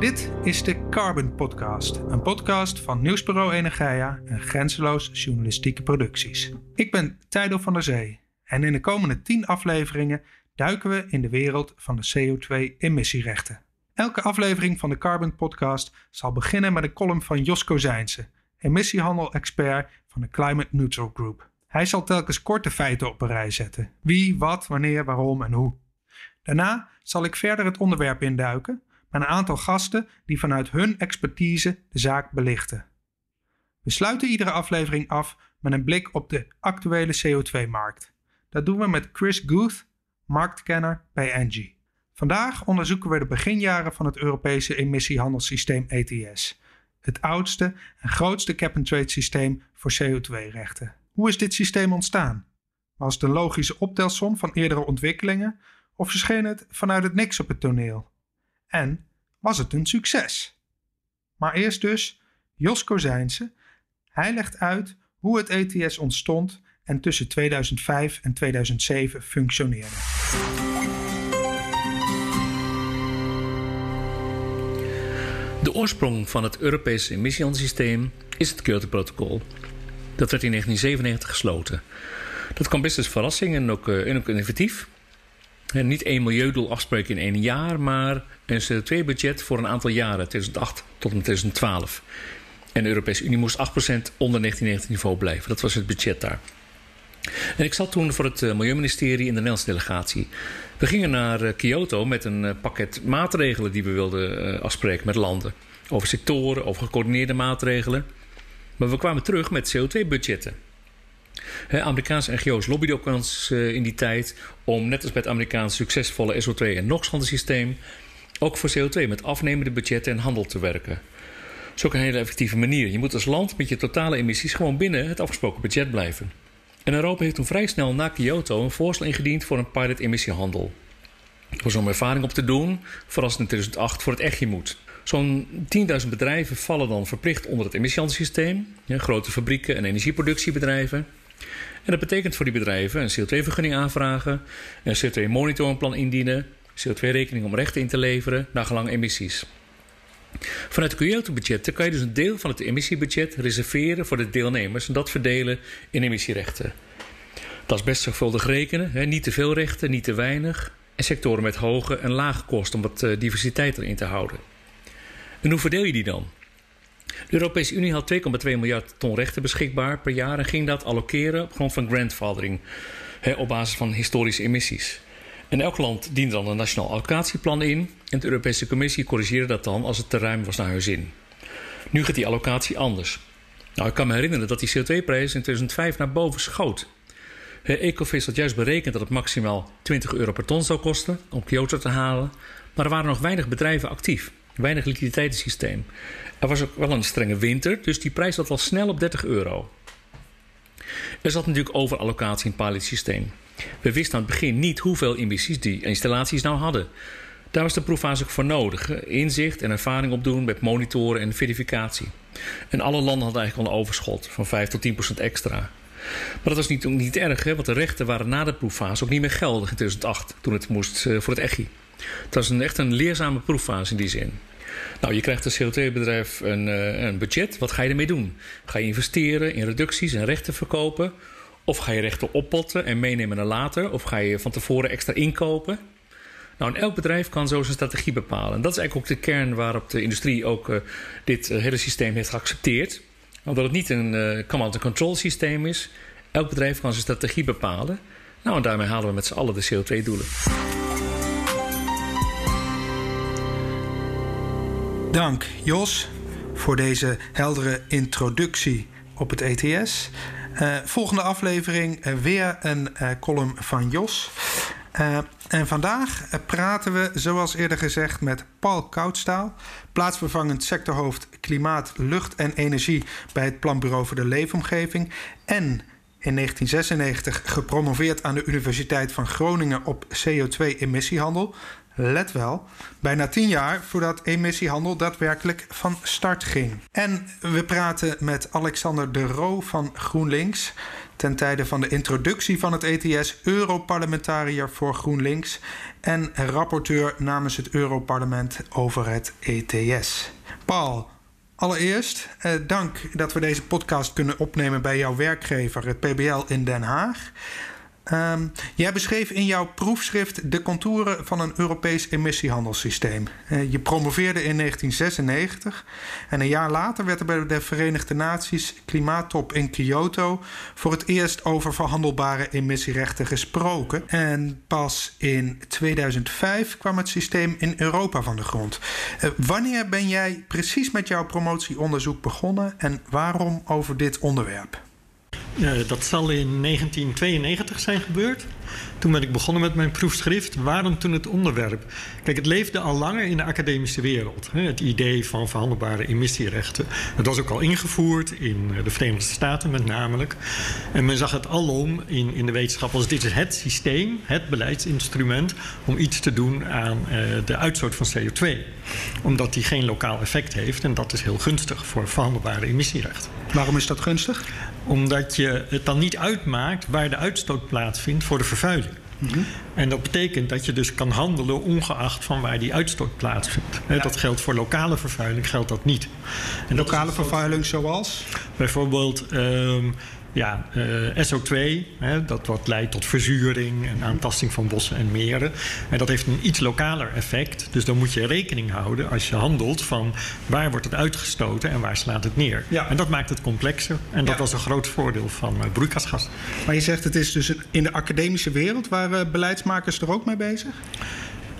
Dit is de Carbon Podcast, een podcast van Nieuwsbureau Energia en grenzeloos journalistieke producties. Ik ben Tijdo van der Zee en in de komende 10 afleveringen duiken we in de wereld van de CO2-emissierechten. Elke aflevering van de Carbon Podcast zal beginnen met een column van Josko Zijnse, emissiehandel-expert van de Climate Neutral Group. Hij zal telkens korte feiten op een rij zetten: wie, wat, wanneer, waarom en hoe. Daarna zal ik verder het onderwerp induiken met een aantal gasten die vanuit hun expertise de zaak belichten. We sluiten iedere aflevering af met een blik op de actuele CO2-markt. Dat doen we met Chris Guth, marktkenner bij Engie. Vandaag onderzoeken we de beginjaren van het Europese emissiehandelssysteem ETS, het oudste en grootste cap-and-trade systeem voor CO2-rechten. Hoe is dit systeem ontstaan? Was het een logische optelsom van eerdere ontwikkelingen of verscheen het vanuit het niks op het toneel? En was het een succes? Maar eerst dus Jos Kozijnse. Hij legt uit hoe het ETS ontstond en tussen 2005 en 2007 functioneerde. De oorsprong van het Europese emissiehandelssysteem is het Kyoto-protocol. Dat werd in 1997 gesloten. Dat kwam best als verrassing ook, uh, en ook innovatief. Niet één milieudoel afspreken in één jaar, maar een CO2-budget voor een aantal jaren, 2008 tot en met 2012. En de Europese Unie moest 8% onder 1990 niveau blijven. Dat was het budget daar. En ik zat toen voor het eh, Milieuministerie in de Nederlandse delegatie. We gingen naar eh, Kyoto met een eh, pakket maatregelen die we wilden afspreken met landen. Over sectoren, over gecoördineerde maatregelen. Maar we kwamen terug met CO2-budgetten. Amerikaanse NGO's lobbyden ook ons in die tijd om, net als bij het Amerikaanse succesvolle SO2 en NOx-handelssysteem, ook voor CO2 met afnemende budgetten en handel te werken. Dat is ook een hele effectieve manier. Je moet als land met je totale emissies gewoon binnen het afgesproken budget blijven. En Europa heeft toen vrij snel na Kyoto een voorstel ingediend voor een pilot emissiehandel. Om ervaring op te doen, verrassend in 2008 voor het EGI moet. Zo'n 10.000 bedrijven vallen dan verplicht onder het emissiehandelssysteem. Ja, grote fabrieken en energieproductiebedrijven. En dat betekent voor die bedrijven een CO2-vergunning aanvragen, een CO2-monitoringplan indienen, CO2-rekening om rechten in te leveren naar gelang emissies. Vanuit de Kyoto-budgetten kan je dus een deel van het emissiebudget reserveren voor de deelnemers en dat verdelen in emissierechten. Dat is best zorgvuldig rekenen, hè? niet te veel rechten, niet te weinig. En sectoren met hoge en lage kosten om wat uh, diversiteit erin te houden. En hoe verdeel je die dan? De Europese Unie had 2,2 miljard ton rechten beschikbaar per jaar en ging dat allokeren op grond van grandfathering, hè, op basis van historische emissies. En elk land diende dan een nationaal allocatieplan in. En de Europese Commissie corrigeerde dat dan als het te ruim was naar hun zin. Nu gaat die allocatie anders. Nou, ik kan me herinneren dat die CO2-prijs in 2005 naar boven schoot. Ecofis had juist berekend dat het maximaal 20 euro per ton zou kosten om Kyoto te halen. Maar er waren nog weinig bedrijven actief. Weinig liquiditeitssysteem. Er was ook wel een strenge winter, dus die prijs zat al snel op 30 euro. Er zat natuurlijk overallocatie in het pilotsysteem. We wisten aan het begin niet hoeveel emissies die installaties nou hadden. Daar was de proeffase ook voor nodig. Inzicht en ervaring opdoen met monitoren en verificatie. En alle landen hadden eigenlijk al een overschot van 5 tot 10 procent extra. Maar dat was niet, niet erg, hè, want de rechten waren na de proeffase ook niet meer geldig in 2008, toen het moest uh, voor het EGI. Het was een, echt een leerzame proeffase in die zin. Nou, je krijgt als CO2-bedrijf een, uh, een budget. Wat ga je ermee doen? Ga je investeren in reducties en rechten verkopen? Of ga je rechten oppotten en meenemen naar later? Of ga je van tevoren extra inkopen? Nou, en elk bedrijf kan zo zijn strategie bepalen. En dat is eigenlijk ook de kern waarop de industrie ook uh, dit uh, hele systeem heeft geaccepteerd. Omdat het niet een uh, command-and-control systeem is. Elk bedrijf kan zijn strategie bepalen. Nou, en daarmee halen we met z'n allen de CO2-doelen. Dank Jos voor deze heldere introductie op het ETS. Uh, volgende aflevering uh, weer een uh, column van Jos. en vandaag praten we, zoals eerder gezegd, met Paul Koudstaal, plaatsvervangend sectorhoofd Klimaat, Lucht en Energie bij het Planbureau voor de Leefomgeving. En in 1996 gepromoveerd aan de Universiteit van Groningen op CO2-emissiehandel. Let wel, bijna tien jaar voordat emissiehandel daadwerkelijk van start ging. En we praten met Alexander de Roo van GroenLinks. ten tijde van de introductie van het ETS Europarlementariër voor GroenLinks en rapporteur namens het Europarlement over het ETS. Paul, allereerst eh, dank dat we deze podcast kunnen opnemen bij jouw werkgever, het PBL in Den Haag. Um, jij beschreef in jouw proefschrift de contouren van een Europees emissiehandelssysteem. Uh, je promoveerde in 1996 en een jaar later werd er bij de Verenigde Naties klimaattop in Kyoto voor het eerst over verhandelbare emissierechten gesproken. En pas in 2005 kwam het systeem in Europa van de grond. Uh, wanneer ben jij precies met jouw promotieonderzoek begonnen en waarom over dit onderwerp? Uh, dat zal in 1992 zijn gebeurd. Toen ben ik begonnen met mijn proefschrift. Waarom toen het onderwerp? Kijk, het leefde al langer in de academische wereld. Hè, het idee van verhandelbare emissierechten. Het was ook al ingevoerd in de Verenigde Staten met namelijk. En men zag het alom in, in de wetenschap als dit is het systeem, het beleidsinstrument... om iets te doen aan uh, de uitstoot van CO2. Omdat die geen lokaal effect heeft. En dat is heel gunstig voor verhandelbare emissierechten. Waarom is dat gunstig? Omdat je het dan niet uitmaakt waar de uitstoot plaatsvindt voor de vervuiling. Mm -hmm. En dat betekent dat je dus kan handelen ongeacht van waar die uitstoot plaatsvindt. Ja. Dat geldt voor lokale vervuiling, geldt dat niet. En lokale dat vervuiling zoals? Bijvoorbeeld um, ja, uh, SO2, hè, dat wat leidt tot verzuring en aantasting van bossen en meren. En dat heeft een iets lokaler effect. Dus dan moet je rekening houden als je handelt van waar wordt het uitgestoten en waar slaat het neer. Ja. En dat maakt het complexer. En dat ja. was een groot voordeel van uh, broeikasgas. Maar je zegt het is dus in de academische wereld waar uh, beleidsmakers er ook mee bezig?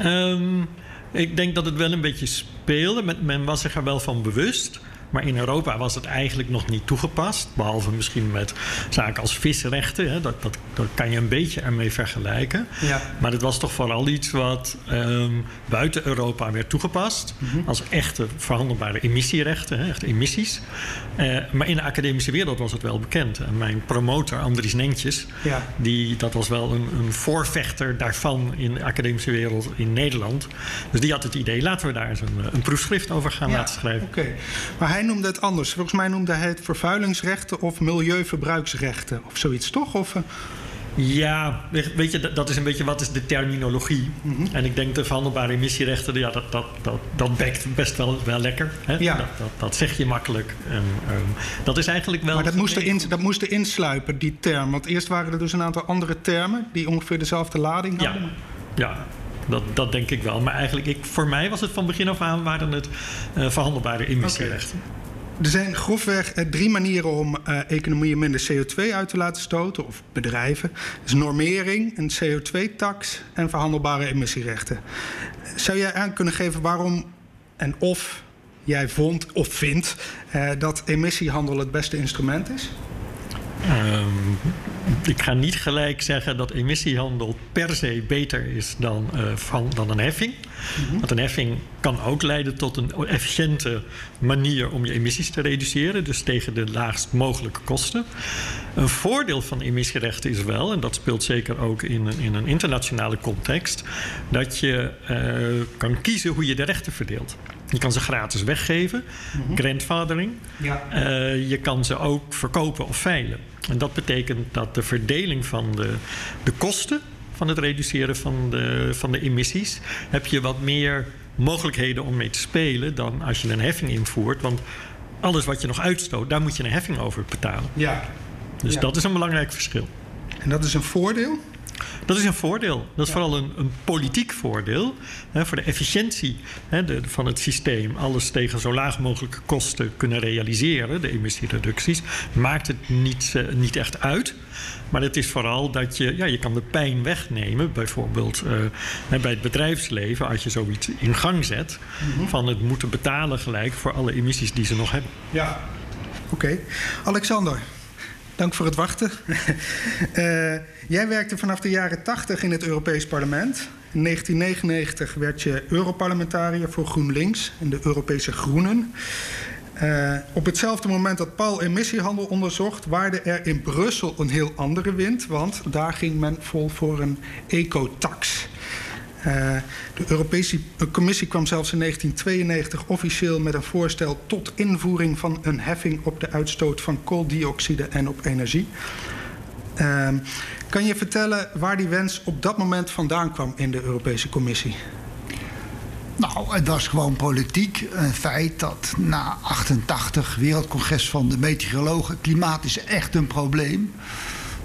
Um, ik denk dat het wel een beetje speelde. Men was zich er wel van bewust. Maar in Europa was het eigenlijk nog niet toegepast. Behalve misschien met zaken als visrechten. Hè. Dat, dat, dat kan je een beetje ermee vergelijken. Ja. Maar het was toch vooral iets wat um, buiten Europa werd toegepast. Mm -hmm. Als echte verhandelbare emissierechten, hè, echt emissies. Uh, maar in de academische wereld was het wel bekend. En mijn promotor, Andries Nentjes, ja. die, dat was wel een, een voorvechter daarvan in de academische wereld in Nederland. Dus die had het idee, laten we daar eens een, een proefschrift over gaan ja, laten schrijven. Oké, okay. maar hij noemde het anders. Volgens mij noemde hij het vervuilingsrechten of milieuverbruiksrechten of zoiets, toch? Of, uh... Ja, weet je, dat is een beetje wat is de terminologie. Mm -hmm. En ik denk de verhandelbare emissierechten, ja, dat, dat, dat, dat bekt best wel, wel lekker. Hè? Ja. Dat, dat, dat, zeg je makkelijk. En, um, dat is eigenlijk wel. Maar dat moest, in, dat moest erin sluipen, die term. Want eerst waren er dus een aantal andere termen die ongeveer dezelfde lading hadden. Ja, ja. Dat, dat denk ik wel. Maar eigenlijk, ik, voor mij was het van begin af aan waren het uh, verhandelbare emissierechten. Okay. Er zijn grofweg drie manieren om uh, economieën minder CO2 uit te laten stoten, of bedrijven. Dus normering, een CO2-tax en verhandelbare emissierechten. Zou jij aan kunnen geven waarom en of jij vond of vindt uh, dat emissiehandel het beste instrument is? Um, ik ga niet gelijk zeggen dat emissiehandel per se beter is dan, uh, van, dan een heffing. Mm-hmm. Want een heffing kan ook leiden tot een efficiënte manier om je emissies te reduceren, dus tegen de laagst mogelijke kosten. Een voordeel van emissierechten is wel, en dat speelt zeker ook in een, in een internationale context, dat je uh, kan kiezen hoe je de rechten verdeelt. Je kan ze gratis weggeven, mm-hmm. grandfathering. Ja. Uh, je kan ze ook verkopen of veilen. En dat betekent dat de verdeling van de, de kosten van het reduceren van de, van de emissies, heb je wat meer mogelijkheden om mee te spelen dan als je een heffing invoert. Want alles wat je nog uitstoot, daar moet je een heffing over betalen. Ja. Dus ja. dat is een belangrijk verschil. En dat is een voordeel? Dat is een voordeel. Dat is ja. vooral een, een, politiek voordeel. Hè, voor de efficiëntie hè, de, van het systeem. Alles tegen zo laag mogelijke kosten kunnen realiseren, de emissiereducties. Maakt het niet, uh, niet echt uit. Maar het is vooral dat je, ja, je kan de pijn wegnemen. Bijvoorbeeld uh, bij het bedrijfsleven, als je zoiets in gang zet. Mm -hmm. Van het moeten betalen gelijk voor alle emissies die ze nog hebben. Ja, oké. Okay. Alexander. Dank voor het wachten. uh, jij werkte vanaf de jaren 80 in het Europees Parlement. In 1999 werd je Europarlementariër voor GroenLinks en de Europese Groenen. Uh, op hetzelfde moment dat Paul emissiehandel onderzocht, waarde er in Brussel een heel andere wind, want daar ging men vol voor een ecotax. Uh, de Europese Commissie kwam zelfs in 1992 officieel met een voorstel tot invoering van een heffing op de uitstoot van kooldioxide en op energie. Ehm, kan je vertellen waar die wens op dat moment vandaan kwam in de Europese Commissie? Nou, het was gewoon politiek. Een feit dat na 88 Wereldcongres van de Meteorologen... klimaat is echt een probleem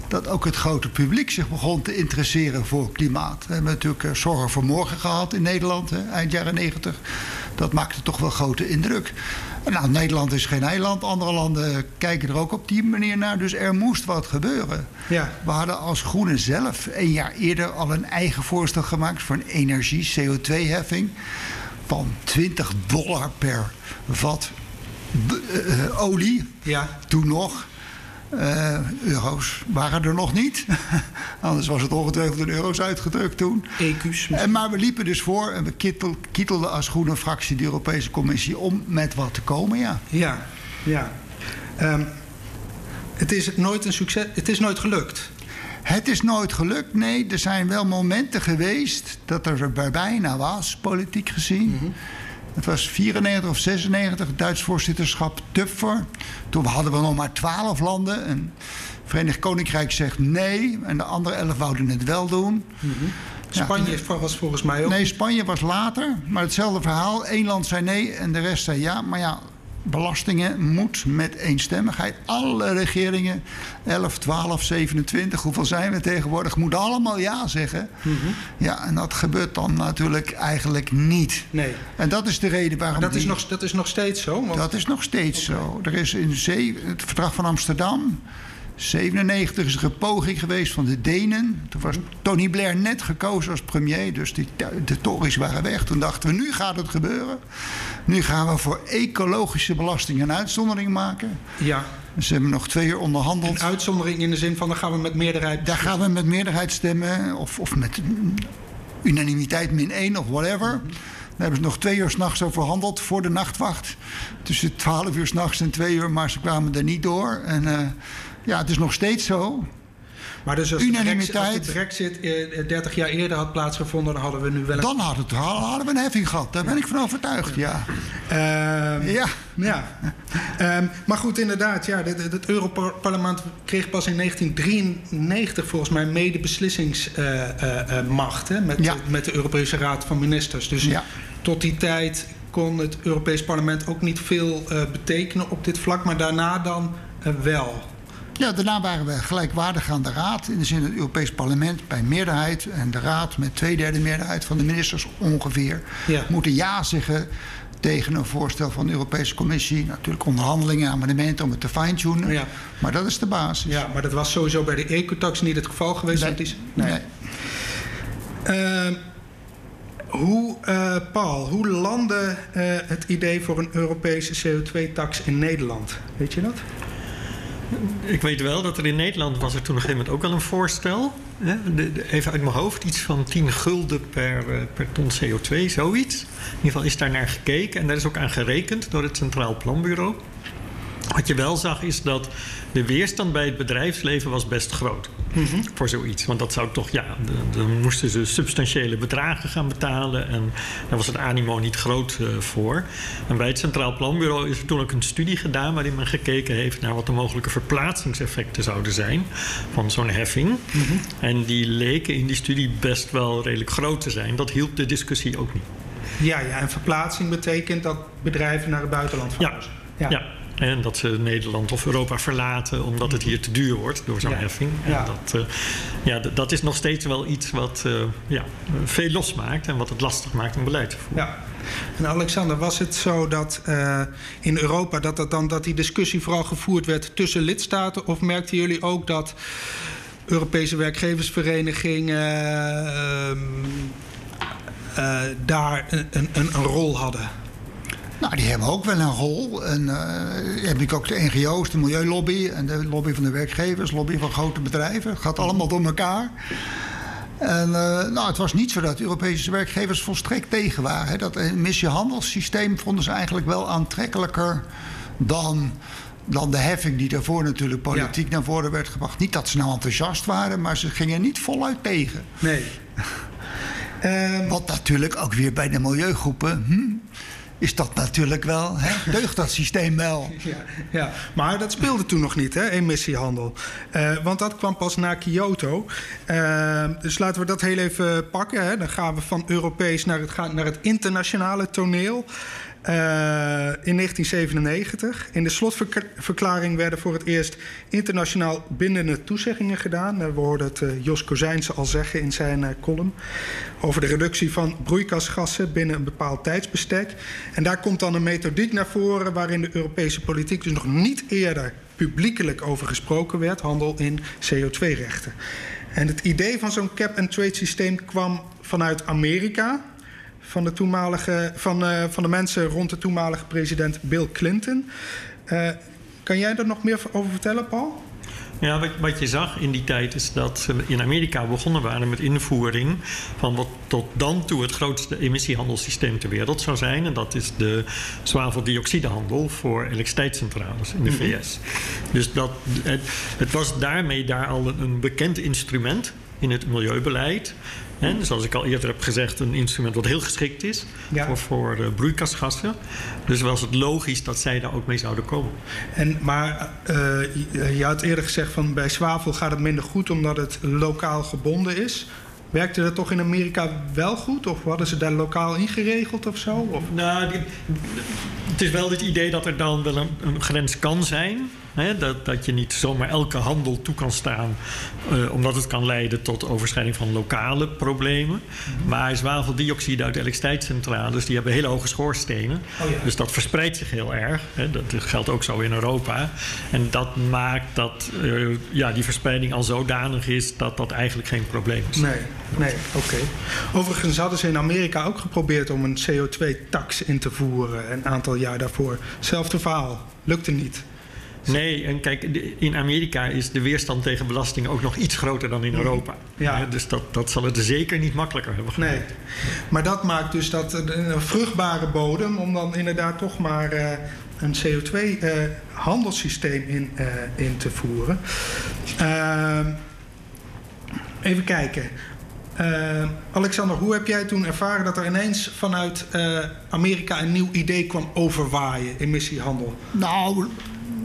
dat ook het grote publiek zich begon te interesseren voor klimaat. We hebben natuurlijk eh, Zorgen voor Morgen gehad in Nederland, eind jaren 90. Dat maakte toch wel grote indruk. Nou, Nederland is geen eiland. Andere landen kijken er ook op die manier naar. Dus er moest wat gebeuren. Ja. We hadden als Groenen zelf een jaar eerder al een eigen voorstel gemaakt voor een energie-CO2-heffing van 20 dollar per vat uh, olie. Ja. Toen nog. Uh, euro's waren er nog niet. Anders was het ongetwijfeld in euro's uitgedrukt toen. EQ's. En, maar we liepen dus voor en we kietelden als groene fractie de Europese Commissie om met wat te komen, ja. Ja, ja. Um, het is nooit een succes. Het is nooit gelukt. Het is nooit gelukt, nee. Er zijn wel momenten geweest dat er er bijna was, politiek gezien. Mm -hmm. Het was 94 of 96, het Duits voorzitterschap Tupfer. Toen hadden we nog maar 12 landen. En het Verenigd Koninkrijk zegt nee. En de andere 11 wouden het wel doen. Mm -hmm. Spanje was volgens mij ook. Nee, Spanje was later. Maar hetzelfde verhaal. Eén land zei nee en de rest zei ja. Maar ja, belastingen moet met eenstemmigheid. Alle regeringen, 11, 12, 27, hoeveel zijn we tegenwoordig, moeten allemaal ja zeggen. Mm -hmm. Ja, en dat gebeurt dan natuurlijk eigenlijk niet. Nee. En dat is de reden waarom. Maar dat, die, is nog, dat is nog steeds zo? Want... Dat is nog steeds okay. zo. Er is in zee, het verdrag van Amsterdam. 97 is er een poging geweest van de Denen. Toen was Tony Blair net gekozen als premier. Dus die, de Tories waren weg. Toen dachten we, nu gaat het gebeuren. Nu gaan we voor ecologische belasting een uitzondering maken. Ja. Dus ze hebben nog twee uur onderhandeld. Een uitzondering in de zin van, dan gaan we met meerderheid... Daar gaan we met meerderheid stemmen. Of, of met unanimiteit min één of whatever. -hmm. Daar hebben ze nog twee uur s'nachts over verhandeld voor de nachtwacht. Tussen twaalf uur s'nachts en twee uur, maar ze kwamen er niet door. En uh, ja, het is nog steeds zo. Maar dus als Unanimiteit. de Brexit, eh, 30 jaar eerder had plaatsgevonden, dan hadden we nu wel een... Dan had het, hadden we een heffing gehad. Daar ben ik van overtuigd, ja. Uh, ja. ja. um, maar goed, inderdaad, ja, het, het Europarlement kreeg pas in 1993 volgens mij medebeslissingsmacht uh, met, ja. met de Europese Raad van Ministers. Dus ja. tot die tijd kon het Europees Parlement ook niet veel uh, betekenen op dit vlak, maar daarna dan uh, wel. Ja, daarna waren we gelijkwaardig aan de Raad. In de zin dat het Europees Parlement bij meerderheid en de Raad met twee derde meerderheid van de ministers ongeveer ja. moeten ja zeggen tegen een voorstel van de Europese Commissie. Natuurlijk onderhandelingen, amendementen om het te fine-tunen. Ja. Maar dat is de basis. Ja, maar dat was sowieso bij de ecotax niet het geval geweest. Nee. Is, nee. nee. Uh, hoe, uh, Paul, hoe landde uh, het idee voor een Europese CO2-tax in Nederland? Weet je dat? Ik weet wel dat er in Nederland was er toen op een gegeven moment ook al een voorstel. Hè? De, even uit mijn hoofd, iets van 10 gulden per, uh, per ton CO2, zoiets. In ieder geval is daar naar gekeken en daar is ook aan gerekend door het Centraal Planbureau. Wat je wel zag is dat de weerstand bij het bedrijfsleven was best groot mm-hmm. voor zoiets. Want dat zou toch, ja, dan moesten ze substantiële bedragen gaan betalen. En daar was het animo niet groot uh, voor. En bij het Centraal Planbureau is er toen ook een studie gedaan waarin men gekeken heeft naar wat de mogelijke verplaatsingseffecten zouden zijn van zo'n heffing. Mm-hmm. En die leken in die studie best wel redelijk groot te zijn. Dat hielp de discussie ook niet. Ja, ja en verplaatsing betekent dat bedrijven naar het buitenland verhuizen. Ja, ja. ja. En dat ze Nederland of Europa verlaten omdat het hier te duur wordt door zo'n ja. heffing. En ja. Dat, uh, ja, dat is nog steeds wel iets wat uh, ja, veel losmaakt en wat het lastig maakt om beleid te voeren. Ja. En Alexander, was het zo dat uh, in Europa dat, dat, dan, dat die discussie vooral gevoerd werd tussen lidstaten? Of merkten jullie ook dat Europese werkgeversverenigingen daar een, een, een rol hadden? Nou, die hebben ook wel een rol. En uh, heb ik ook de NGO's, de milieulobby en de lobby van de werkgevers, lobby van grote bedrijven. Het gaat allemaal door elkaar. En uh, nou, het was niet zo dat Europese werkgevers volstrekt tegen waren. Hè. Dat emissiehandelssysteem vonden ze eigenlijk wel aantrekkelijker dan, dan de heffing die daarvoor natuurlijk politiek ja. naar voren werd gebracht. Niet dat ze nou enthousiast waren, maar ze gingen niet voluit tegen. Nee. Wat natuurlijk ook weer bij de milieugroepen. Hm, is dat natuurlijk wel, hè? deugt dat systeem wel. Ja, ja, maar dat speelde toen nog niet, hè, emissiehandel. Uh, want dat kwam pas na Kyoto. Uh, dus laten we dat heel even pakken. Hè. Dan gaan we van Europees naar het, naar het internationale toneel. Uh, in 1997. In de slotverklaring werden voor het eerst internationaal bindende toezeggingen gedaan. we hoorden het uh, Jos Kozijnse al zeggen in zijn column. Over de reductie van broeikasgassen binnen een bepaald tijdsbestek. En daar komt dan een methodiek naar voren waarin de Europese politiek dus nog niet eerder publiekelijk over gesproken werd. Handel in CO2-rechten. En het idee van zo'n cap-and-trade systeem kwam vanuit Amerika van de, toenmalige, van, uh, van de mensen rond de toenmalige president Bill Clinton. Uh, kan jij daar nog meer over vertellen, Paul? Ja, wat, wat, je zag in die tijd is dat ze in Amerika begonnen waren met invoering van wat tot dan toe het grootste emissiehandelssysteem ter wereld zou zijn. En dat is de zwaveldioxidehandel voor elektriciteitscentrales in de VS. Mm-hmm. Dus dat, het, het, was daarmee daar al een bekend instrument in het milieubeleid. En zoals ik al eerder heb gezegd, een instrument wat heel geschikt is ja. voor, voor uh, broeikasgassen. Dus was het logisch dat zij daar ook mee zouden komen. En, maar uh, je had eerder gezegd van bij zwavel gaat het minder goed omdat het lokaal gebonden is. Werkte dat toch in Amerika wel goed? Of hadden ze daar lokaal ingeregeld of zo? Of? Nou, die, het is wel het idee dat er dan wel een, een grens kan zijn dat, dat je niet zomaar elke handel toe kan staan, uh, omdat het kan leiden tot overschrijding van lokale problemen. Mm-hmm. Maar zwaveldioxide uit elektriciteitscentrales, die hebben hele hoge schoorstenen. Oh ja. Dus dat verspreidt zich heel erg. dat geldt ook zo in Europa. En dat maakt dat uh, ja, die verspreiding al zodanig is dat dat eigenlijk geen probleem is. Nee, nee oké. Overigens hadden ze in Amerika ook geprobeerd om een CO2-tax in te voeren. Een aantal jaar daarvoor. Hetzelfde verhaal. Lukte niet. Nee, en kijk, in Amerika is de weerstand tegen belastingen ook nog iets groter dan in mhm. Europa. Ja. dus dat, dat zal het zeker niet makkelijker hebben gemaakt. Nee, maar dat maakt dus dat een vruchtbare bodem om dan inderdaad toch maar uh, een CO2-handelssysteem uh, in, uh, in te voeren. Ehm, even kijken. Uh, Alexander, hoe heb jij toen ervaren dat er ineens vanuit uh, Amerika een nieuw idee kwam overwaaien, emissiehandel? Nou,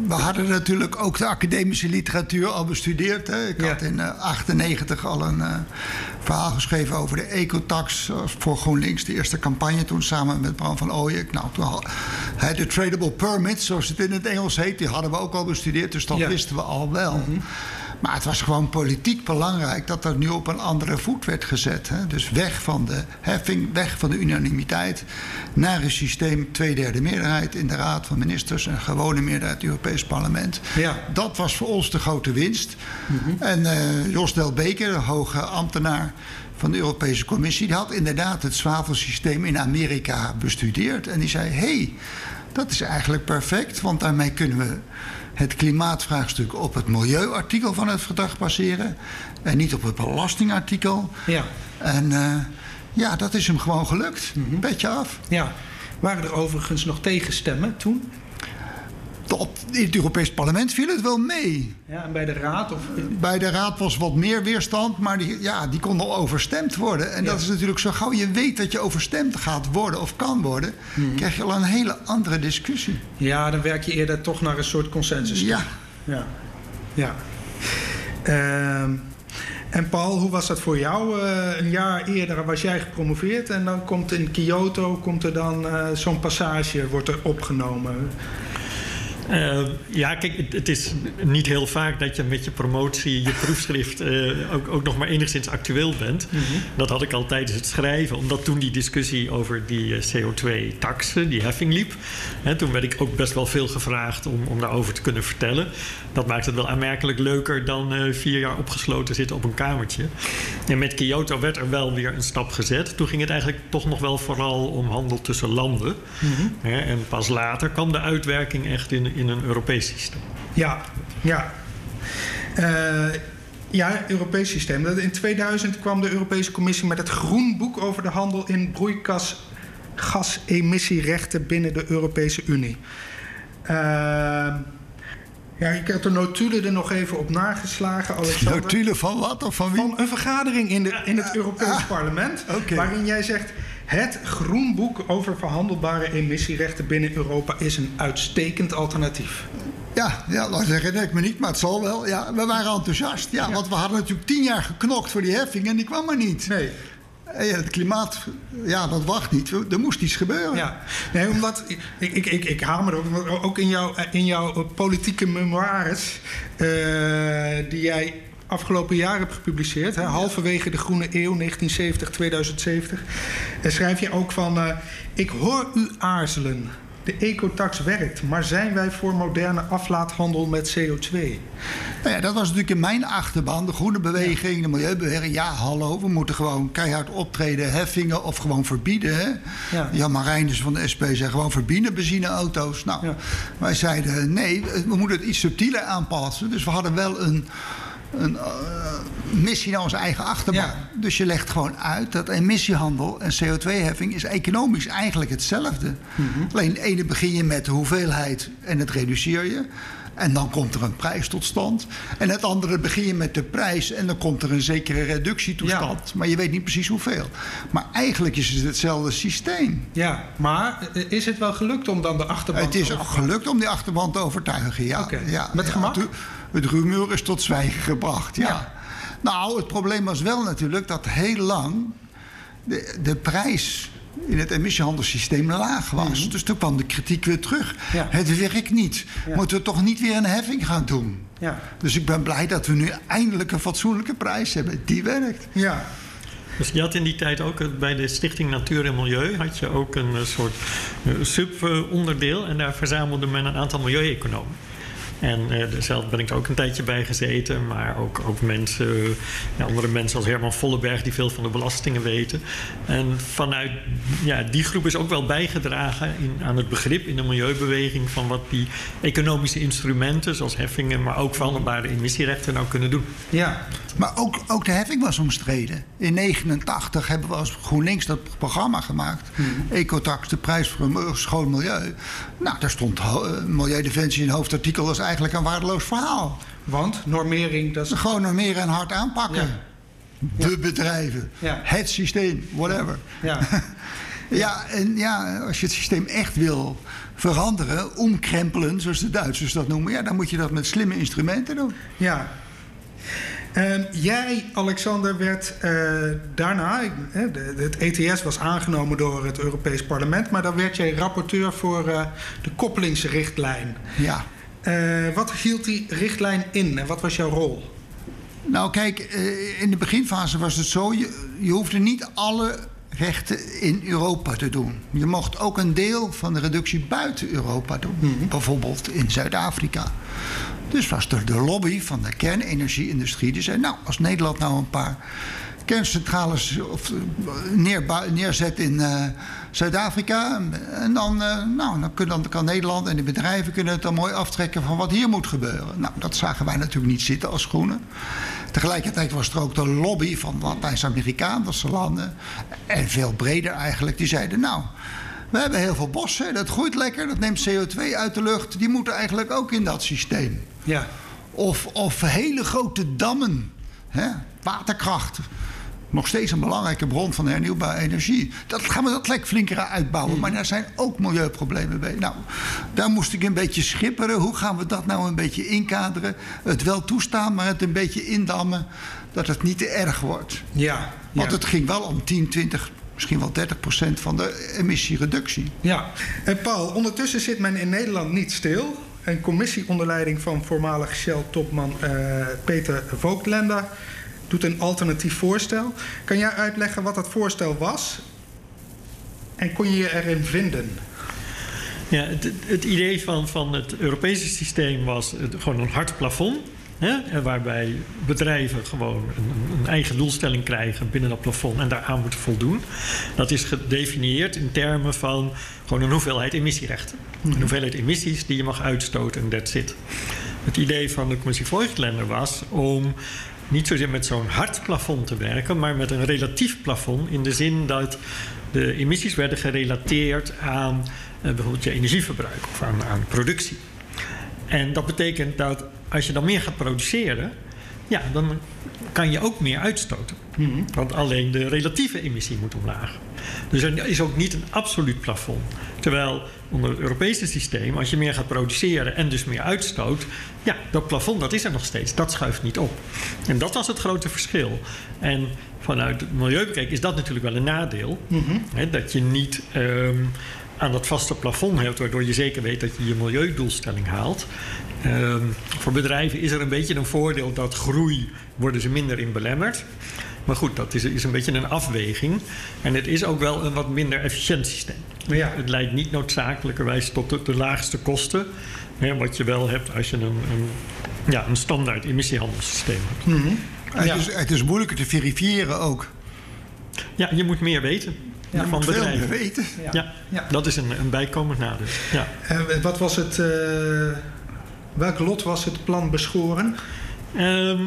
we hadden natuurlijk ook de academische literatuur al bestudeerd. Hè. Ik had in 1998 uh, al een uh, verhaal geschreven over de ecotax voor GroenLinks. De eerste campagne toen samen met Bram van Ooyen. Nou, toen had, de tradable permits, zoals het in het Engels heet, die hadden we ook al bestudeerd. Dus dat ja. wisten we al wel. Mm -hmm. Maar het was gewoon politiek belangrijk dat er nu op een andere voet werd gezet. Hè? Dus weg van de heffing, weg van de unanimiteit. Naar een systeem tweederde meerderheid in de Raad van Ministers. En gewone meerderheid in het Europees Parlement. Ja. Dat was voor ons de grote winst. Mm -hmm. En uh, Jos Del Beker, de hoge ambtenaar van de Europese Commissie, die had inderdaad het zwavelsysteem in Amerika bestudeerd. En die zei: hé, hey, dat is eigenlijk perfect, want daarmee kunnen we het klimaatvraagstuk op het milieuartikel van het verdrag baseren. En niet op het belastingartikel. Ja. En uh, ja, dat is hem gewoon gelukt. Mm -hmm. Beetje af. Ja. Waren er overigens nog tegenstemmen toen? Op, in het Europees Parlement viel het wel mee. Ja, en bij de Raad? Of... Bij de Raad was wat meer weerstand, maar die, ja, die kon al overstemd worden. En ja. dat is natuurlijk zo gauw je weet dat je overstemd gaat worden of kan worden, mm-hmm. krijg je al een hele andere discussie. Ja, dan werk je eerder toch naar een soort consensus. Ja. Ja. ja. Uh, en Paul, hoe was dat voor jou? Uh, een jaar eerder was jij gepromoveerd en dan komt in Kyoto komt er dan uh, zo'n passage wordt er opgenomen. Uh, ja, kijk, het, het, is niet heel vaak dat je met je promotie, je proefschrift uh, ook, ook, nog maar enigszins actueel bent. Mm -hmm. Dat had ik al tijdens het schrijven, omdat toen die discussie over die uh, CO2-taxen, die heffing liep. Hè, toen werd ik ook best wel veel gevraagd om, om daarover te kunnen vertellen. Dat maakt het wel aanmerkelijk leuker dan vier jaar opgesloten zitten op een kamertje. En met Kyoto werd er wel weer een stap gezet. Toen ging het eigenlijk toch nog wel vooral om handel tussen landen. Mm -hmm. hè, en pas later kwam de uitwerking echt in in een Europees systeem. Ja, ja. Uh, ja, Europees systeem. In 2000 kwam de Europese Commissie met het groenboek over de handel in broeikasgasemissierechten binnen de Europese Unie. Uh, ja, ik heb de notulen er nog even op nageslagen. Alexander. Notulen van wat of van wie? Van een vergadering in, de, in het Europees ah, parlement. Okay. Waarin jij zegt Het groenboek over verhandelbare emissierechten binnen Europa is een uitstekend alternatief. Ja, ja dat herinner ik me niet, maar het zal wel. Ja, we waren enthousiast. Ja, Want we hadden natuurlijk tien jaar geknokt voor die heffing en die kwam er niet. Nee. En het klimaat, ja, dat wacht niet. Er moest iets gebeuren. Ja, nee, omdat ik, ik, ik, ik haal me erop, ook in jouw, in jouw politieke memoires, uh, die jij afgelopen jaar hebt gepubliceerd, hè, halverwege de Groene Eeuw 1970-2070, schrijf je ook van: uh, Ik hoor u aarzelen. De ecotax werkt, maar zijn wij voor moderne aflaathandel met CO2? Nou ja, dat was natuurlijk in mijn achterban. De groene beweging, de milieubeweging. Ja, hallo, we moeten gewoon keihard optreden, heffingen of gewoon verbieden. Hè? Ja. Jan Marijnders van de SP zei gewoon verbieden benzineauto's. Nou, ja. wij zeiden nee, we moeten het iets subtieler aanpassen. Dus we hadden wel een een uh, missie naar onze eigen achterban. Dus je legt gewoon uit dat emissiehandel en CO2-heffing is economisch eigenlijk hetzelfde. Mm Alleen het ene begin je met de hoeveelheid en het reduceer je. En dan komt er een prijs tot stand. En het andere begin je met de prijs en dan komt er een zekere reductietoestand. Maar je weet niet precies hoeveel. Maar eigenlijk is het hetzelfde systeem. Ja, maar eh, is het wel gelukt om dan de achterban Het is ook gelukt om die achterban te overtuigen, ja. ja met gemak? Het rumoer is tot zwijgen gebracht, ja. Nou, het probleem was wel natuurlijk dat heel lang de, de prijs in het emissiehandelssysteem laag was. Mhm. Dus toen kwam de kritiek weer terug. Het werkt niet. Moeten we toch niet weer een heffing gaan doen? Ja. Dus ik ben blij dat we nu eindelijk een fatsoenlijke prijs hebben. Die werkt. Ja. Dus je had in die tijd ook bij de Stichting Natuur en Milieu... had je ook een eh, soort eh, subonderdeel... en daar verzamelde men een aantal milieueconomen. En uh, zelf ben ik er ook een tijdje bij gezeten. Maar ook, ook mensen, ja, andere mensen als Herman Volleberg... die veel van de belastingen weten. En vanuit ja, die groep is ook wel bijgedragen in, aan het begrip in de milieubeweging... van wat die economische instrumenten, zoals heffingen... maar ook verhandelbare emissierechten nou kunnen doen. Ja, maar ook, ook de heffing was omstreden. In 1989 hebben we als GroenLinks dat programma gemaakt. Hmm. Ecotax, de prijs voor een schoon milieu. Nou, daar stond uh, Milieudefensie in hoofdartikel als eigenlijk een waardeloos verhaal. Want normering, dat is... Gewoon normeren en hard aanpakken. De bedrijven, ja. het systeem, whatever. Ja. ja, en ja, als je het systeem echt wil veranderen, omkrempelen, zoals de Duitsers dat noemen, ja, dan moet je dat met slimme instrumenten doen. Ja. Um, jij, Alexander, werd uh, daarna, uh, het ETS was aangenomen door het Europees Parlement, maar dan werd jij rapporteur voor uh, de koppelingsrichtlijn. Ja. Uh, wat hield die richtlijn in en wat was jouw rol? Nou, kijk, uh, in de beginfase was het zo: je, je hoefde niet alle rechten in Europa te doen. Je mocht ook een deel van de reductie buiten Europa doen, mm -hmm. bijvoorbeeld in Zuid-Afrika. Dus was er de lobby van de kernenergie-industrie die zei: Nou, als Nederland nou een paar kerncentrales of, neer, neerzet in uh, Zuid-Afrika. En dan, uh, nou, dan, kun, dan kan Nederland en de bedrijven kunnen het dan mooi aftrekken van wat hier moet gebeuren. Nou, dat zagen wij natuurlijk niet zitten als groenen. Tegelijkertijd was er ook de lobby van Latijns-Amerikaanse landen. En veel breder eigenlijk. Die zeiden, nou, we hebben heel veel bossen. Dat groeit lekker. Dat neemt CO2 uit de lucht. Die moeten eigenlijk ook in dat systeem. Ja. Of, of hele grote dammen. Hè? Waterkracht nog steeds een belangrijke bron van hernieuwbare energie. Dat gaan we dat lek flinker uitbouwen. Mm. Maar daar zijn ook milieuproblemen bij. Nou, daar moest ik een beetje schipperen. Hoe gaan we dat nou een beetje inkaderen? Het wel toestaan, maar het een beetje indammen. Dat het niet te erg wordt. Ja. Want het ging wel om 10, 20, misschien wel 30 procent van de emissiereductie. Ja. En Paul, ondertussen zit men in Nederland niet stil. Een commissie onder leiding van voormalig Shell-topman uh, Peter Voogtländer doet een alternatief voorstel. Kan jij uitleggen wat dat voorstel was? En kon je je erin vinden? Ja, het, het idee van, van het Europese systeem was het, gewoon een hard plafond. Hè, waarbij bedrijven gewoon een, een, eigen doelstelling krijgen binnen dat plafond en daaraan moeten voldoen. Dat is gedefinieerd in termen van gewoon een hoeveelheid emissierechten. Een mhm. hoeveelheid emissies die je mag uitstoten en that's it. Het idee van de commissie Voigtländer was om niet zozeer met zo'n hard plafond te werken, maar met een relatief plafond. In de zin dat de emissies werden gerelateerd aan uh, bijvoorbeeld je energieverbruik of aan, aan productie. En dat betekent dat als je dan meer gaat produceren, ja, dan kan je ook meer uitstoten. Mhm. Want alleen de relatieve emissie moet omlaag. Dus er is ook niet een absoluut plafond. Terwijl onder het Europese systeem, als je meer gaat produceren en dus meer uitstoot, ja, dat plafond dat is er nog steeds. Dat schuift niet op. En dat was het grote verschil. En vanuit het milieu bekeken is dat natuurlijk wel een nadeel. Hè, dat je niet ehm, aan dat vaste plafond hebt, waardoor je zeker weet dat je je milieudoelstelling haalt. Ehm, voor bedrijven is er een beetje een voordeel dat groei worden ze minder in belemmerd. Maar goed, dat is, is een beetje een afweging. En het is ook wel een wat minder efficiënt systeem. Ja. Het leidt niet noodzakelijkerwijs tot de, de laagste kosten. Hè, wat je wel hebt als je een, een, ja, een standaard emissiehandelssysteem hebt. Het, Ja. is, het is moeilijker te verifiëren ook. Ja, je moet meer weten Ja, van Veel bedrijven. meer weten. Ja. Ja, Ja. dat is een, een bijkomend nadeel. Ja. En wat was het... eh, welk lot was het plan beschoren? Ehm,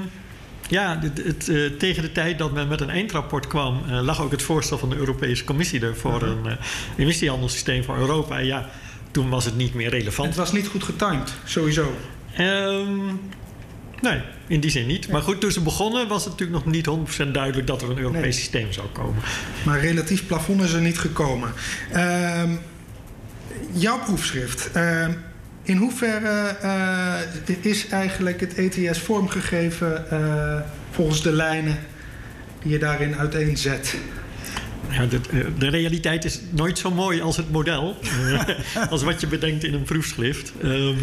ja, het, het, eh, tegen de tijd dat men met een eindrapport kwam, eh, lag ook het voorstel van de Europese Commissie er voor een eh, emissiehandelssysteem voor Europa. Ja, toen was het niet meer relevant. Het was niet goed getimed, sowieso. Ehm, nee, in die zin niet. Maar goed, toen ze begonnen was het natuurlijk nog niet 100% duidelijk dat er een Europees Nee. systeem zou komen. Maar relatief plafond is er niet gekomen. Ehm, jouw proefschrift. ehm, in hoeverre eh, is eigenlijk het ETS vormgegeven eh, volgens de lijnen die je daarin uiteenzet? Ja, de, eh, de realiteit is nooit zo mooi als het model. eh, als wat je bedenkt in een proefschrift. Ehm,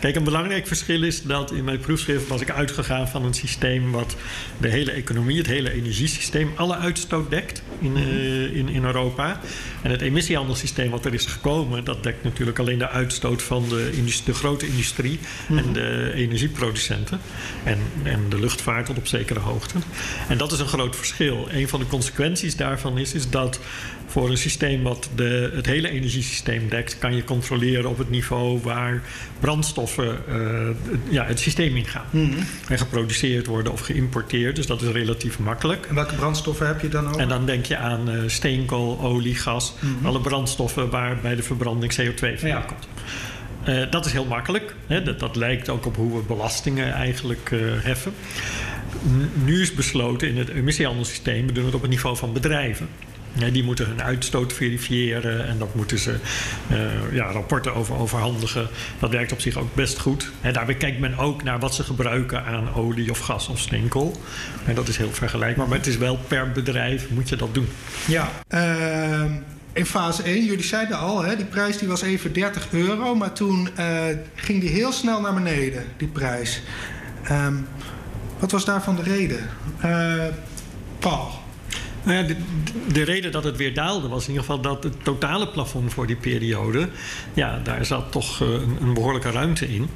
kijk, een belangrijk verschil is dat in mijn proefschrift was ik uitgegaan van een systeem wat de hele economie, het hele energiesysteem, alle uitstoot dekt in, eh, in, in Europa. En het emissiehandelssysteem wat er is gekomen, dat dekt natuurlijk alleen de uitstoot van de, de grote industrie en de energieproducenten. En, en de luchtvaart tot op zekere hoogte. En dat is een groot verschil. Een van de consequenties daarvan is, is dat voor een systeem wat de, het hele energiesysteem dekt, kan je controleren op het niveau waar brandstoffen eh, ja, het systeem ingaan. En geproduceerd worden of geïmporteerd. Dus dat is relatief makkelijk. En welke brandstoffen heb je dan ook? En dan denk je aan eh, steenkool, olie, gas. Alle brandstoffen waar bij de verbranding CO2 vrijkomt. Eh, dat is heel makkelijk. Hè? Dat, dat lijkt ook op hoe we belastingen eigenlijk heffen. Nu is besloten in het emissiehandelssysteem... we doen het op het niveau van bedrijven. Die moeten hun uitstoot verifiëren en dat moeten ze eh, ja, rapporten over overhandigen. Dat werkt op zich ook best goed. En daarbij kijkt men ook naar wat ze gebruiken aan olie of gas of steenkool. En dat is heel vergelijkbaar, maar het is wel per bedrijf moet je dat doen. Ja, ehm, in fase 1, jullie zeiden al, hè, die prijs die was even 30 euro, maar toen eh, ging die heel snel naar beneden, die prijs. Ehm, wat was daarvan de reden? Eh, Paul. Nou ja, de, de reden dat het weer daalde was in ieder geval dat het totale plafond voor die periode, ja, daar zat toch eh, een, een behoorlijke ruimte in.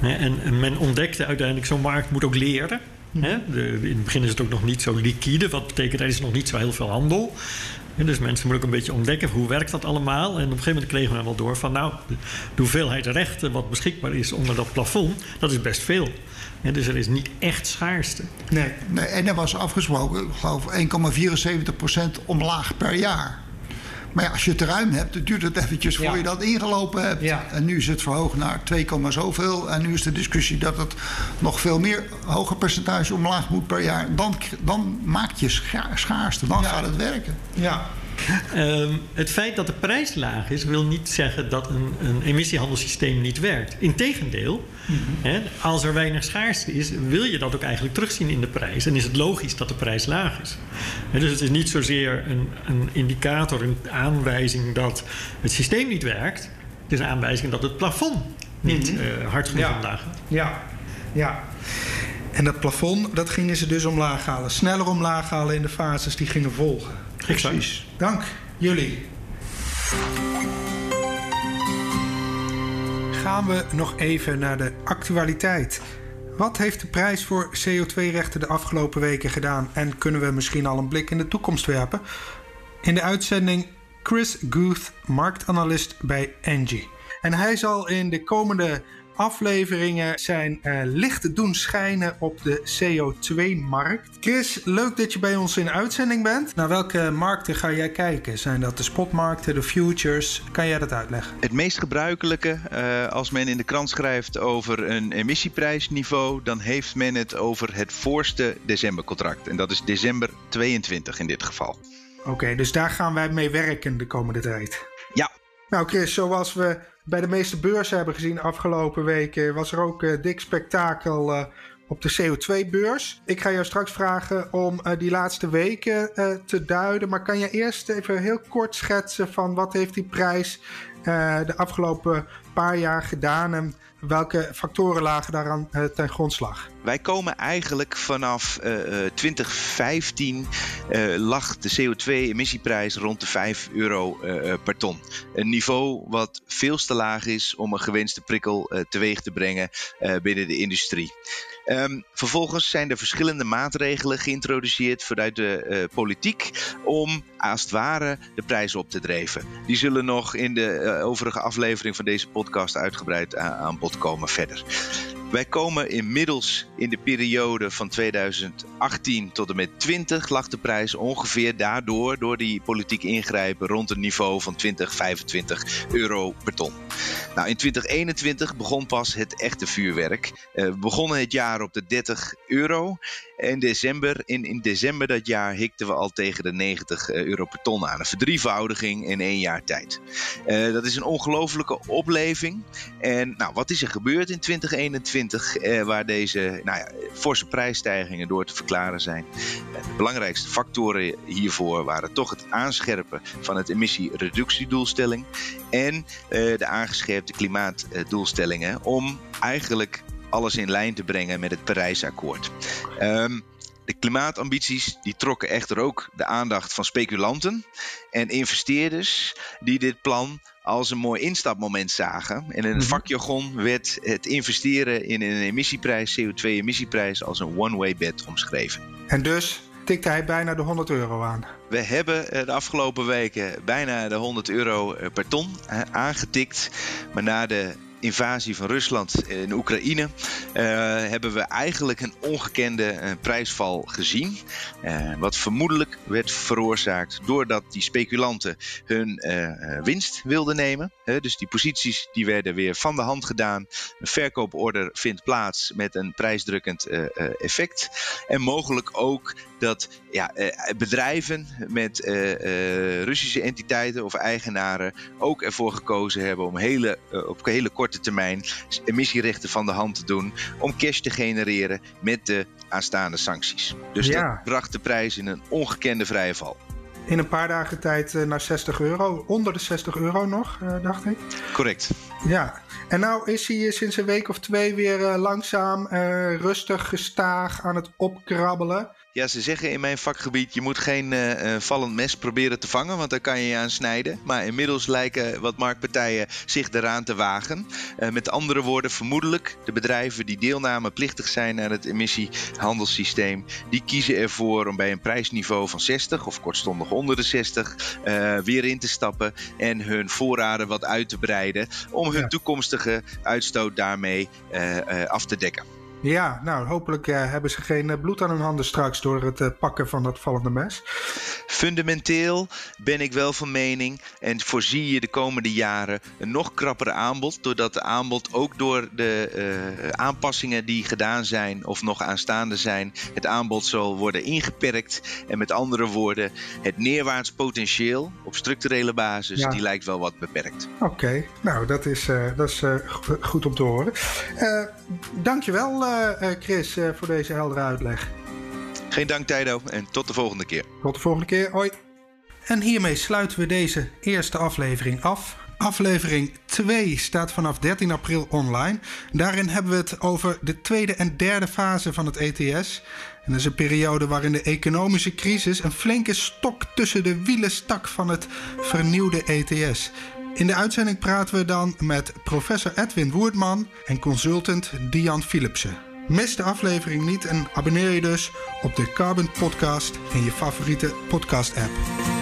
En, en men ontdekte uiteindelijk, zo'n markt moet ook leren. Hè? De, in het begin is het ook nog niet zo liquide, wat betekent er is nog niet zo heel veel handel. Dus mensen moeten ook een beetje ontdekken hoe werkt dat allemaal. En op een gegeven moment kregen we wel door van nou, de, de hoeveelheid rechten wat beschikbaar is onder dat plafond, dat is best veel. Dus er is niet echt schaarste. Nee. Nee, en er was afgesproken, ik geloof 1,74% omlaag per jaar. Maar ja, als je het ruim hebt, dan duurt het eventjes voor Ja. je dat ingelopen hebt. Ja. En nu is het verhoogd naar 2, zoveel. En nu is de discussie dat het nog veel meer hoger percentage omlaag moet per jaar. Dan, dan maak je scha- schaarste, dan Ja. gaat het werken. Ja. Ehm, het feit dat de prijs laag is, wil niet zeggen dat een, een emissiehandelssysteem niet werkt. Integendeel, hè, als er weinig schaarste is, wil je dat ook eigenlijk terugzien in de prijs. En is het logisch dat de prijs laag is. Hè, dus het is niet zozeer een, een indicator, een aanwijzing dat het systeem niet werkt. Het is een aanwijzing dat het plafond niet eh, hard genoeg Ja. omlaag gaat. Ja. Ja. En dat plafond, dat gingen ze dus omlaag halen. Sneller omlaag halen in de fases die gingen volgen. Precies. Dank jullie. Gaan we nog even naar de actualiteit. Wat heeft de prijs voor CO2-rechten de afgelopen weken gedaan en kunnen we misschien al een blik in de toekomst werpen? In de uitzending Chris Guth, marktanalist bij Engie. En hij zal in de komende afleveringen zijn uh, licht doen schijnen op de CO2-markt. Chris, leuk dat je bij ons in uitzending bent. Naar welke markten ga jij kijken? Zijn dat de spotmarkten, de futures? Kan jij dat uitleggen? Het meest gebruikelijke, uh, als men in de krant schrijft over een emissieprijsniveau, dan heeft men het over het voorste decembercontract. En dat is december 22 in dit geval. Oké, dus daar gaan wij mee werken de komende tijd. Ja. Nou Chris, zoals we bij de meeste beurzen hebben gezien afgelopen weken, was er ook uh, dik spektakel uh, op de CO2-beurs. Ik ga jou straks vragen om uh, die laatste weken te duiden. Maar kan je eerst even heel kort schetsen van wat heeft die prijs de afgelopen paar jaar gedaan en welke factoren lagen daaraan ten grondslag? Wij komen eigenlijk vanaf uh, 2015 uh, lag de CO2-emissieprijs rond de 5 euro per ton. Een niveau wat veel te laag is om een gewenste prikkel teweeg te brengen binnen de industrie. Um, vervolgens zijn er verschillende maatregelen geïntroduceerd vanuit de politiek om als het ware de prijs op te drijven. Die zullen nog in de overige aflevering van deze podcast uitgebreid aan bod komen verder. Wij komen inmiddels in de periode van 2018 tot en met 20 lag de prijs ongeveer daardoor, door die politiek ingrijpen, rond een niveau van 20, 25 euro per ton. Nou, in 2021 begon pas het echte vuurwerk. Uh, we begonnen het jaar op de 30 euro. In december, in, in december dat jaar hikten we al tegen de 90 euro per ton aan. Een verdrievoudiging in één jaar tijd. Uh, dat is een ongelofelijke opleving. En nou, wat is er gebeurd in 2021 uh, waar deze nou ja, forse prijsstijgingen door te verklaren zijn? de belangrijkste factoren hiervoor waren toch het aanscherpen van het emissiereductiedoelstelling en de aangescherpte klimaatdoelstellingen om eigenlijk alles in lijn te brengen met het Parijsakkoord. Um, de klimaatambities die trokken echter ook de aandacht van speculanten en investeerders die dit plan als een mooi instapmoment zagen. En in het vakjargon werd het investeren in een emissieprijs, CO2-emissieprijs, als een one-way bet omschreven. En dus tikte hij bijna de 100 euro aan. We hebben de afgelopen weken bijna de 100 euro per ton aangetikt. Maar na de invasie van Rusland in Oekraïne uh, hebben we eigenlijk een ongekende uh, prijsval gezien. Uh, wat vermoedelijk werd veroorzaakt doordat die speculanten hun winst wilden nemen. dus die posities die werden weer van de hand gedaan. Een verkooporder vindt plaats met een prijsdrukkend effect. En mogelijk ook dat ja, bedrijven met Russische entiteiten of eigenaren ook ervoor gekozen hebben om hele, op hele korte korte termijn emissierechten van de hand te doen om cash te genereren met de aanstaande sancties. Dus ja. dat bracht de prijs in een ongekende vrije val. In een paar dagen tijd uh, naar 60 euro, onder de 60 euro nog, uh, dacht ik. Correct. Ja, en nou is hij sinds een week of twee weer uh, langzaam, rustig, gestaag aan het opkrabbelen. Ja, ze zeggen in mijn vakgebied: je moet geen uh, vallend mes proberen te vangen, want daar kan je je aan snijden. Maar inmiddels lijken wat marktpartijen zich eraan te wagen. Uh, met andere woorden, vermoedelijk de bedrijven die deelnameplichtig zijn aan het emissiehandelssysteem, die kiezen ervoor om bij een prijsniveau van 60 of kortstondig onder de 60 weer in te stappen en hun voorraden wat uit te breiden om hun ja. toekomstige uitstoot daarmee af te dekken. Ja, nou hopelijk uh, hebben ze geen uh, bloed aan hun handen straks door het uh, pakken van dat vallende mes. Fundamenteel ben ik wel van mening en voorzie je de komende jaren een nog krappere aanbod. Doordat de aanbod ook door de aanpassingen die gedaan zijn of nog aanstaande zijn, het aanbod zal worden ingeperkt. En met andere woorden, het neerwaarts potentieel op structurele basis, ja. die lijkt wel wat beperkt. Oké, okay. nou dat is, dat is goed om te horen. dankjewel. Uh, Chris, uh, voor deze heldere uitleg. Geen dank, Tijdo, en tot de volgende keer. Tot de volgende keer, hoi. En hiermee sluiten we deze eerste aflevering af. Aflevering 2 staat vanaf 13 april online. Daarin hebben we het over de tweede en derde fase van het ETS. En dat is een periode waarin de economische crisis een flinke stok tussen de wielen stak van het vernieuwde ETS. In de uitzending praten we dan met professor Edwin Woerdman en consultant Dian Philipsen. Mis de aflevering niet en abonneer je dus op de Carbon Podcast in je favoriete podcast-app.